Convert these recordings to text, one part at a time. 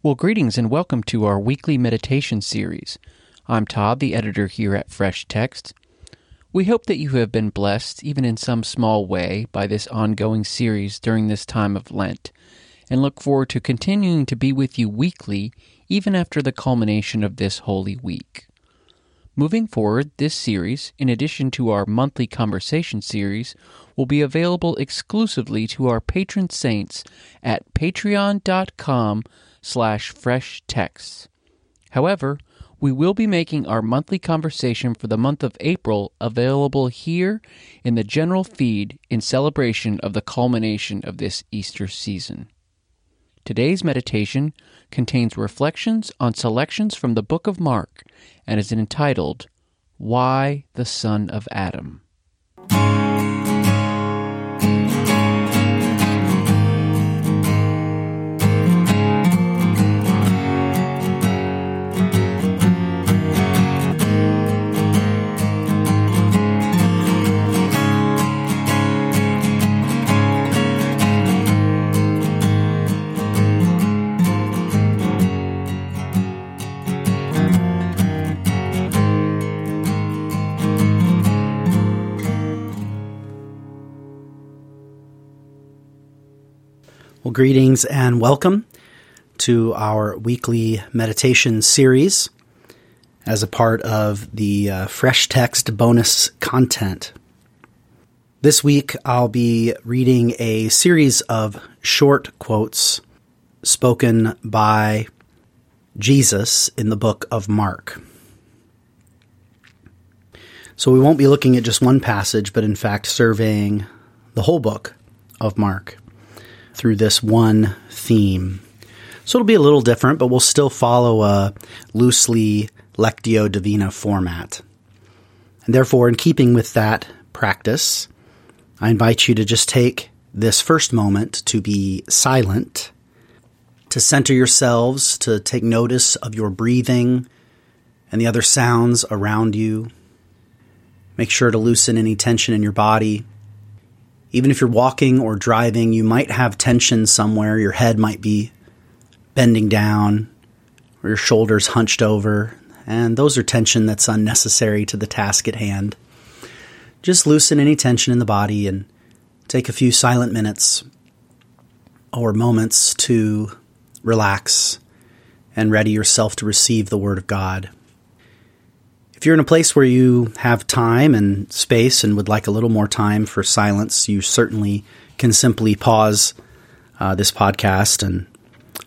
Well, greetings and welcome to our weekly meditation series. I'm Todd, the editor here at Fresh Text. We hope that you have been blessed, even in some small way, by this ongoing series during this time of Lent, and look forward to continuing to be with you weekly, even after the culmination of this Holy Week. Moving forward, this series, in addition to our monthly conversation series, will be available exclusively to our patron saints at patreon.com slash fresh texts. However, we will be making our monthly conversation for the month of April available here in the general feed in celebration of the culmination of this Easter season. Today's meditation contains reflections on selections from the book of Mark and is entitled, Why the Son of Adam. Well, greetings and welcome to our weekly meditation series as a part of the uh, Fresh Text bonus content. This week, I'll be reading a series of short quotes spoken by Jesus in the book of Mark. So we won't be looking at just one passage, but in fact surveying the whole book of Mark through this one theme. So it'll be a little different, but we'll still follow a loosely Lectio Divina format. And therefore, in keeping with that practice, I invite you to just take this first moment to be silent, to center yourselves, to take notice of your breathing and the other sounds around you. Make sure to loosen any tension in your body even if you're walking or driving, you might have tension somewhere. Your head might be bending down or your shoulders hunched over. And those are tension that's unnecessary to the task at hand. Just loosen any tension in the body and take a few silent minutes or moments to relax and ready yourself to receive the Word of God. If you're in a place where you have time and space and would like a little more time for silence, you certainly can simply pause uh, this podcast and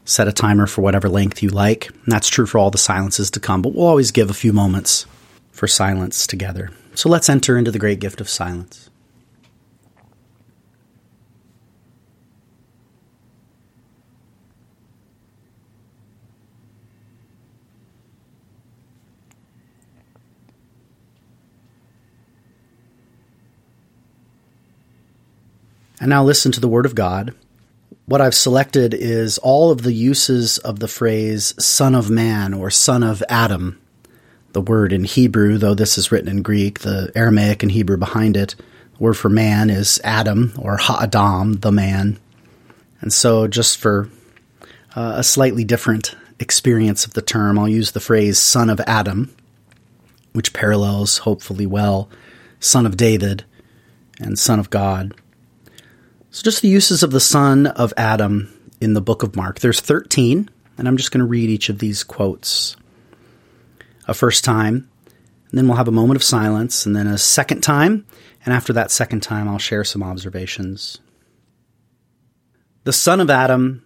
set a timer for whatever length you like. And that's true for all the silences to come, but we'll always give a few moments for silence together. So let's enter into the great gift of silence. And now listen to the Word of God. What I've selected is all of the uses of the phrase Son of Man or Son of Adam. The word in Hebrew, though this is written in Greek, the Aramaic and Hebrew behind it, the word for man is Adam or Ha'adam, the man. And so, just for uh, a slightly different experience of the term, I'll use the phrase Son of Adam, which parallels, hopefully well, Son of David and Son of God. So, just the uses of the son of Adam in the book of Mark. There's 13, and I'm just going to read each of these quotes. A first time, and then we'll have a moment of silence, and then a second time, and after that second time, I'll share some observations. The son of Adam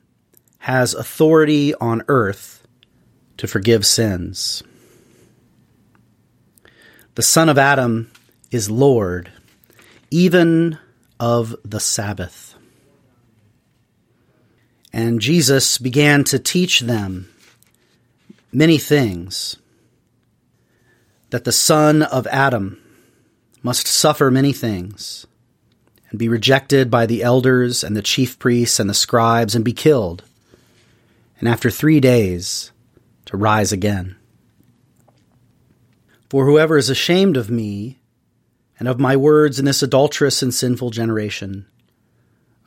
has authority on earth to forgive sins. The son of Adam is Lord, even of the Sabbath. And Jesus began to teach them many things that the son of Adam must suffer many things and be rejected by the elders and the chief priests and the scribes and be killed, and after three days to rise again. For whoever is ashamed of me and of my words in this adulterous and sinful generation.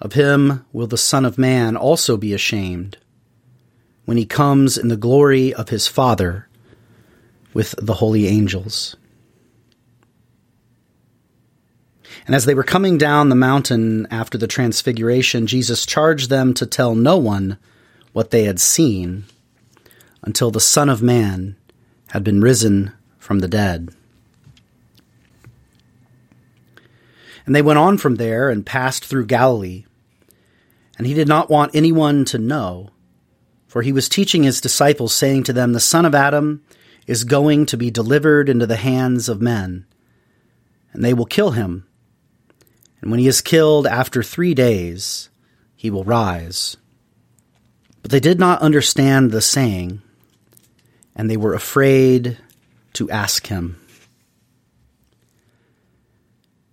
Of him will the Son of Man also be ashamed, when he comes in the glory of his Father with the holy angels. And as they were coming down the mountain after the transfiguration, Jesus charged them to tell no one what they had seen until the Son of Man had been risen from the dead. And they went on from there and passed through Galilee. And he did not want anyone to know for he was teaching his disciples, saying to them, The Son of Adam is going to be delivered into the hands of men, and they will kill him. And when he is killed after three days, he will rise. But they did not understand the saying, and they were afraid to ask him.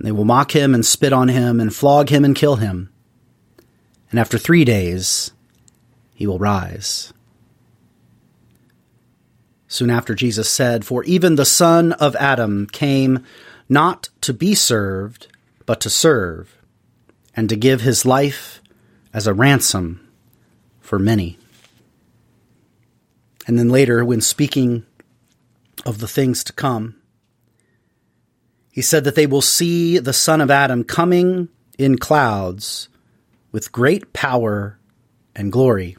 And they will mock him and spit on him and flog him and kill him. And after three days, he will rise. Soon after, Jesus said, For even the Son of Adam came not to be served, but to serve, and to give his life as a ransom for many. And then later, when speaking of the things to come, he said that they will see the Son of Adam coming in clouds with great power and glory.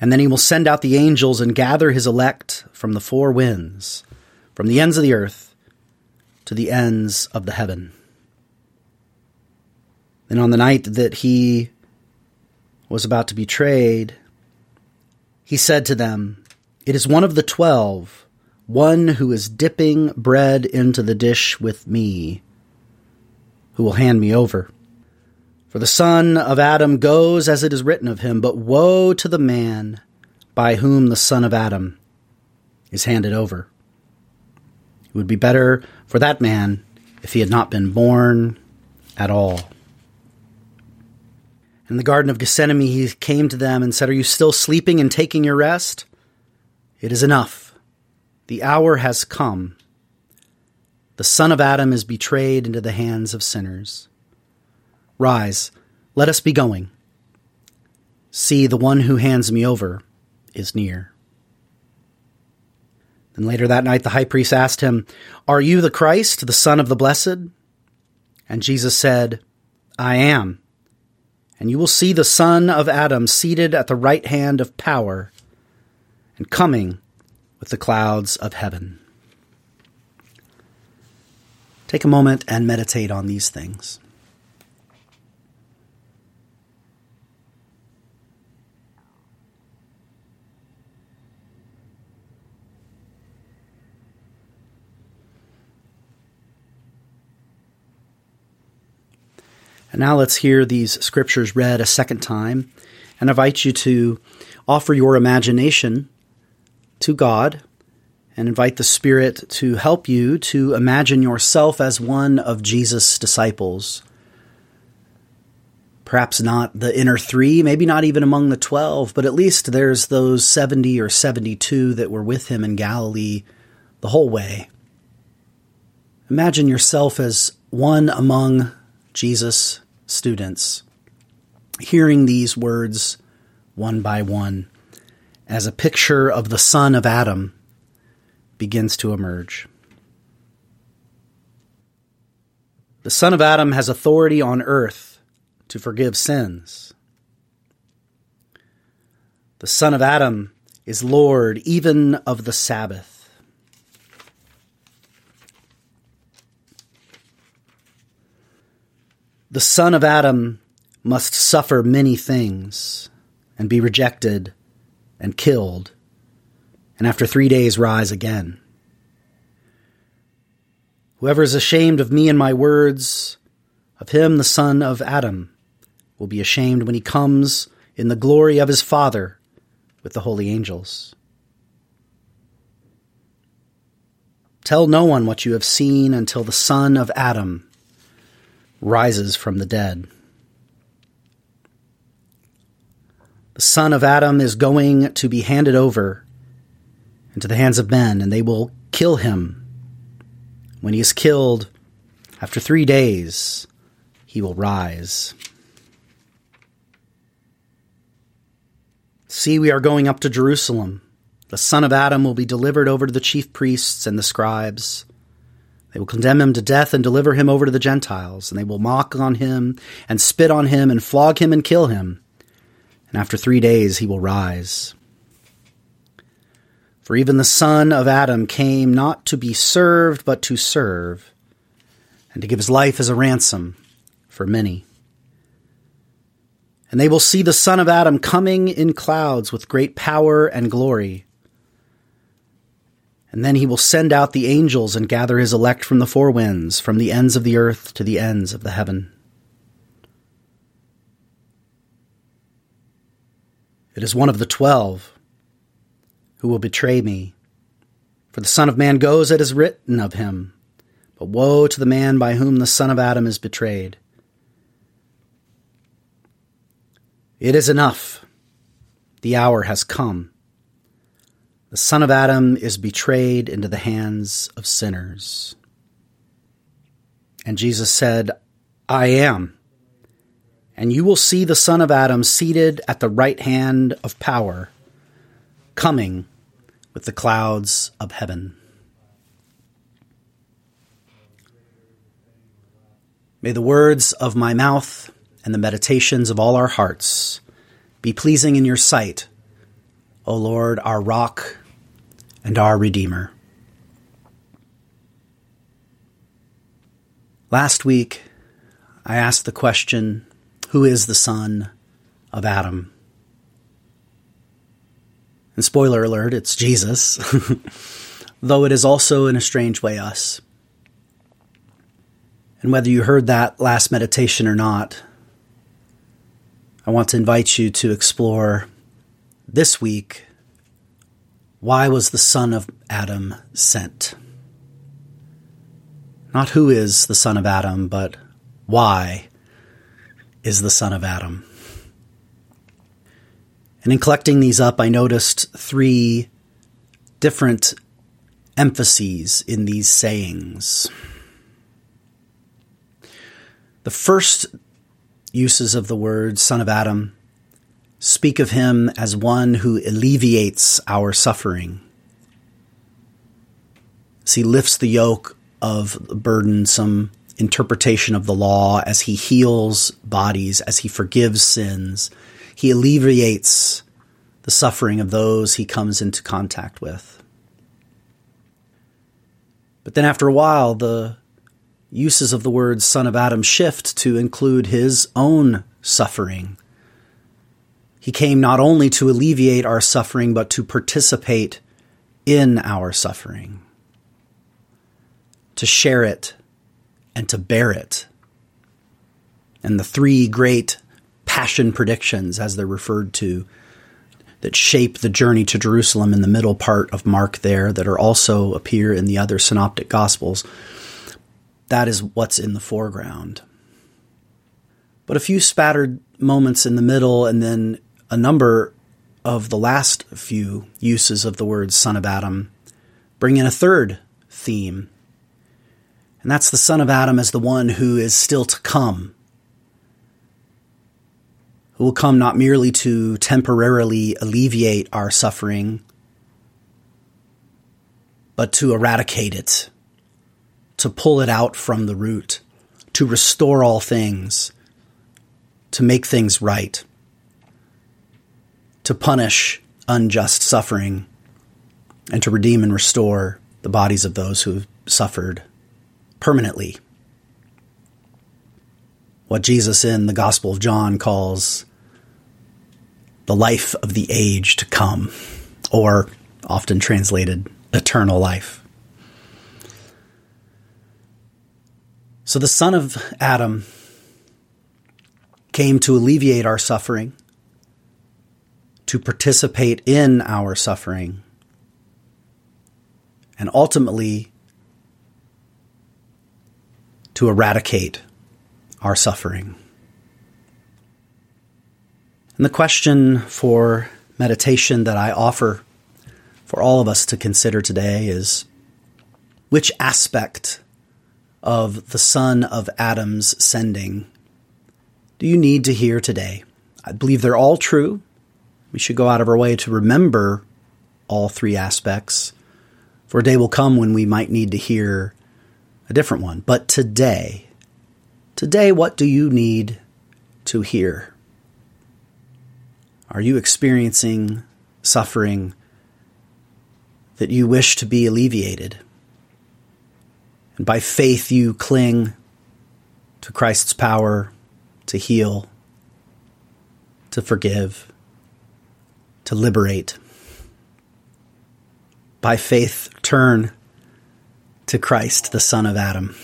And then he will send out the angels and gather his elect from the four winds, from the ends of the earth to the ends of the heaven. Then on the night that he was about to be betrayed, he said to them, It is one of the twelve, one who is dipping bread into the dish with me, who will hand me over. For the son of Adam goes as it is written of him, but woe to the man by whom the son of Adam is handed over. It would be better for that man if he had not been born at all. In the Garden of Gethsemane, he came to them and said, Are you still sleeping and taking your rest? It is enough. The hour has come. The Son of Adam is betrayed into the hands of sinners. Rise, let us be going. See, the one who hands me over is near. Then later that night, the high priest asked him, Are you the Christ, the Son of the Blessed? And Jesus said, I am. And you will see the Son of Adam seated at the right hand of power and coming with the clouds of heaven. Take a moment and meditate on these things. And now let's hear these scriptures read a second time and invite you to offer your imagination to God and invite the Spirit to help you to imagine yourself as one of Jesus' disciples. Perhaps not the inner three, maybe not even among the twelve, but at least there's those 70 or 72 that were with him in Galilee the whole way. Imagine yourself as one among Jesus' students hearing these words one by one as a picture of the son of Adam begins to emerge. The son of Adam has authority on earth to forgive sins. The son of Adam is Lord even of the Sabbath. The son of Adam must suffer many things and be rejected and killed, and after three days rise again. Whoever is ashamed of me and my words, of him the Son of Adam will be ashamed when he comes in the glory of his Father with the holy angels. Tell no one what you have seen until the Son of Adam rises from the dead. The Son of Adam is going to be handed over into the hands of men, and they will kill him. When he is killed, after three days, he will rise. See, we are going up to Jerusalem. The son of Adam will be delivered over to the chief priests and the scribes. They will condemn him to death and deliver him over to the Gentiles, and they will mock on him and spit on him and flog him and kill him. And after three days he will rise. For even the Son of Adam came not to be served, but to serve, and to give his life as a ransom for many. And they will see the Son of Adam coming in clouds with great power and glory. And then he will send out the angels and gather his elect from the four winds, from the ends of the earth to the ends of the heaven. It is one of the twelve who will betray me. For the Son of Man goes as it is written of him. But woe to the man by whom the Son of Adam is betrayed. It is enough. The hour has come. The Son of Adam is betrayed into the hands of sinners. And Jesus said, I am. And you will see the Son of Adam seated at the right hand of power, coming with the clouds of heaven. May the words of my mouth and the meditations of all our hearts be pleasing in your sight, O Lord, our rock and our Redeemer. Last week, I asked the question Who is the son of Adam? And spoiler alert, it's Jesus, though it is also in a strange way us. And whether you heard that last meditation or not, I want to invite you to explore this week why was the Son of Adam sent? Not who is the Son of Adam, but why is the Son of Adam? And in collecting these up, I noticed three different emphases in these sayings. The first uses of the word Son of Adam speak of him as one who alleviates our suffering. As he lifts the yoke of burdensome interpretation of the law, as he heals bodies, as he forgives sins, he alleviates the suffering of those he comes into contact with. But then after a while, the uses of the word son of Adam shift to include his own suffering he came not only to alleviate our suffering, but to participate in our suffering, to share it and to bear it. And the three great passion predictions, as they're referred to, that shape the journey to Jerusalem in the middle part of Mark there, that are also appear in the other synoptic gospels, that is what's in the foreground. But a few spattered moments in the middle, and then a number of the last few uses of the word son of Adam bring in a third theme. And that's the son of Adam as the one who is still to come, who will come not merely to temporarily alleviate our suffering, but to eradicate it, to pull it out from the root, to restore all things, to make things right to punish unjust suffering and to redeem and restore the bodies of those who have suffered permanently. What Jesus in the Gospel of John calls the life of the age to come, or often translated eternal life. So the Son of Adam came to alleviate our suffering to participate in our suffering, and ultimately to eradicate our suffering. And the question for meditation that I offer for all of us to consider today is which aspect of the son of Adam's sending do you need to hear today? I believe they're all true. We should go out of our way to remember all three aspects, for a day will come when we might need to hear a different one. But today, today, what do you need to hear? Are you experiencing suffering that you wish to be alleviated? And by faith, you cling to Christ's power to heal, to forgive, to liberate. By faith, turn to Christ, the Son of Adam.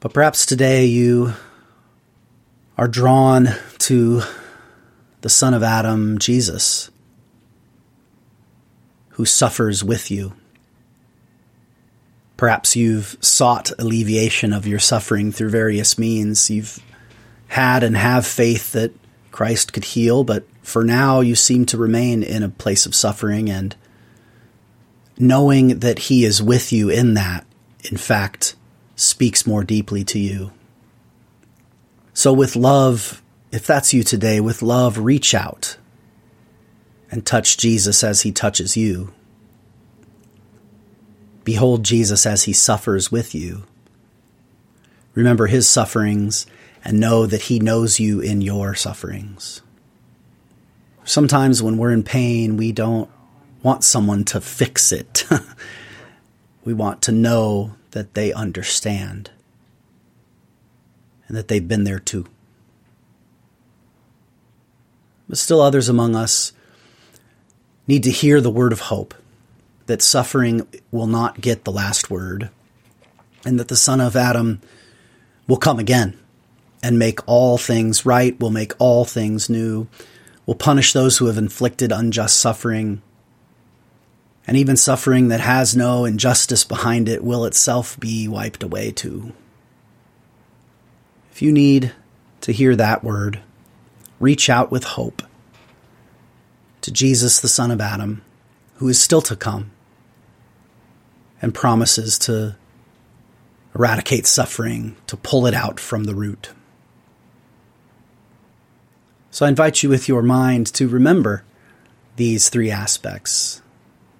But perhaps today you are drawn to the Son of Adam, Jesus, who suffers with you. Perhaps you've sought alleviation of your suffering through various means. You've had and have faith that Christ could heal, but for now you seem to remain in a place of suffering and knowing that He is with you in that, in fact, speaks more deeply to you. So, with love, if that's you today, with love, reach out and touch Jesus as He touches you. Behold Jesus as He suffers with you. Remember His sufferings and know that He knows you in your sufferings. Sometimes when we're in pain, we don't want someone to fix it. we want to know that they understand and that they've been there too. But still, others among us need to hear the word of hope that suffering will not get the last word and that the Son of Adam will come again and make all things right, will make all things new, will punish those who have inflicted unjust suffering. And even suffering that has no injustice behind it will itself be wiped away too. If you need to hear that word, reach out with hope to Jesus, the Son of Adam, who is still to come and promises to eradicate suffering, to pull it out from the root. So I invite you with your mind to remember these three aspects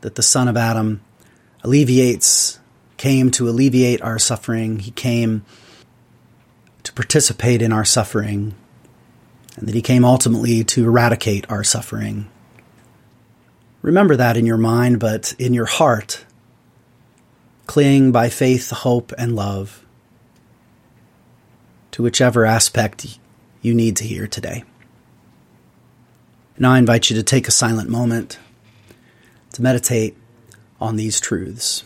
that the Son of Adam alleviates, came to alleviate our suffering, he came to participate in our suffering, and that he came ultimately to eradicate our suffering. Remember that in your mind, but in your heart, cling by faith, hope, and love to whichever aspect you need to hear today. Now I invite you to take a silent moment to meditate on these truths.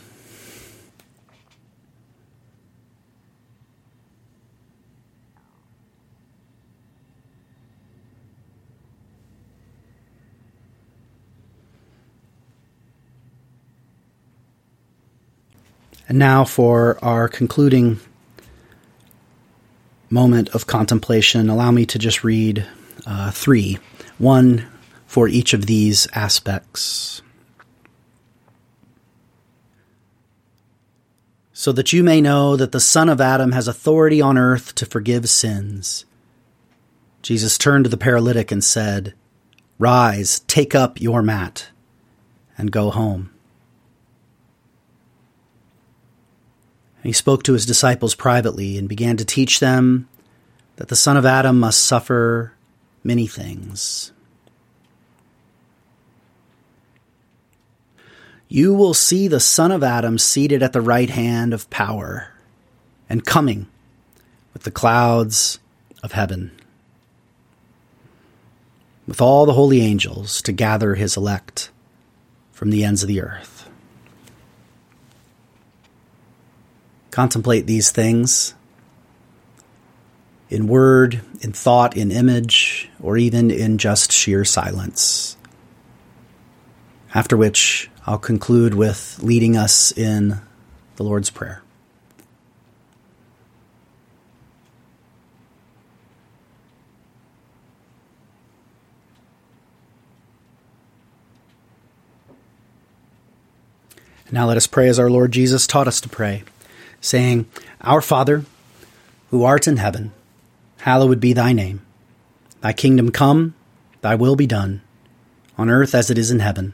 And now for our concluding moment of contemplation, allow me to just read uh, three one for each of these aspects. So that you may know that the Son of Adam has authority on earth to forgive sins. Jesus turned to the paralytic and said, Rise, take up your mat, and go home. And he spoke to his disciples privately and began to teach them that the Son of Adam must suffer many things. You will see the Son of Adam seated at the right hand of power and coming with the clouds of heaven, with all the holy angels to gather his elect from the ends of the earth. Contemplate these things in word, in thought, in image, or even in just sheer silence. After which, I'll conclude with leading us in the Lord's Prayer. Now let us pray as our Lord Jesus taught us to pray, saying, Our Father, who art in heaven, hallowed be thy name. Thy kingdom come, thy will be done, on earth as it is in heaven.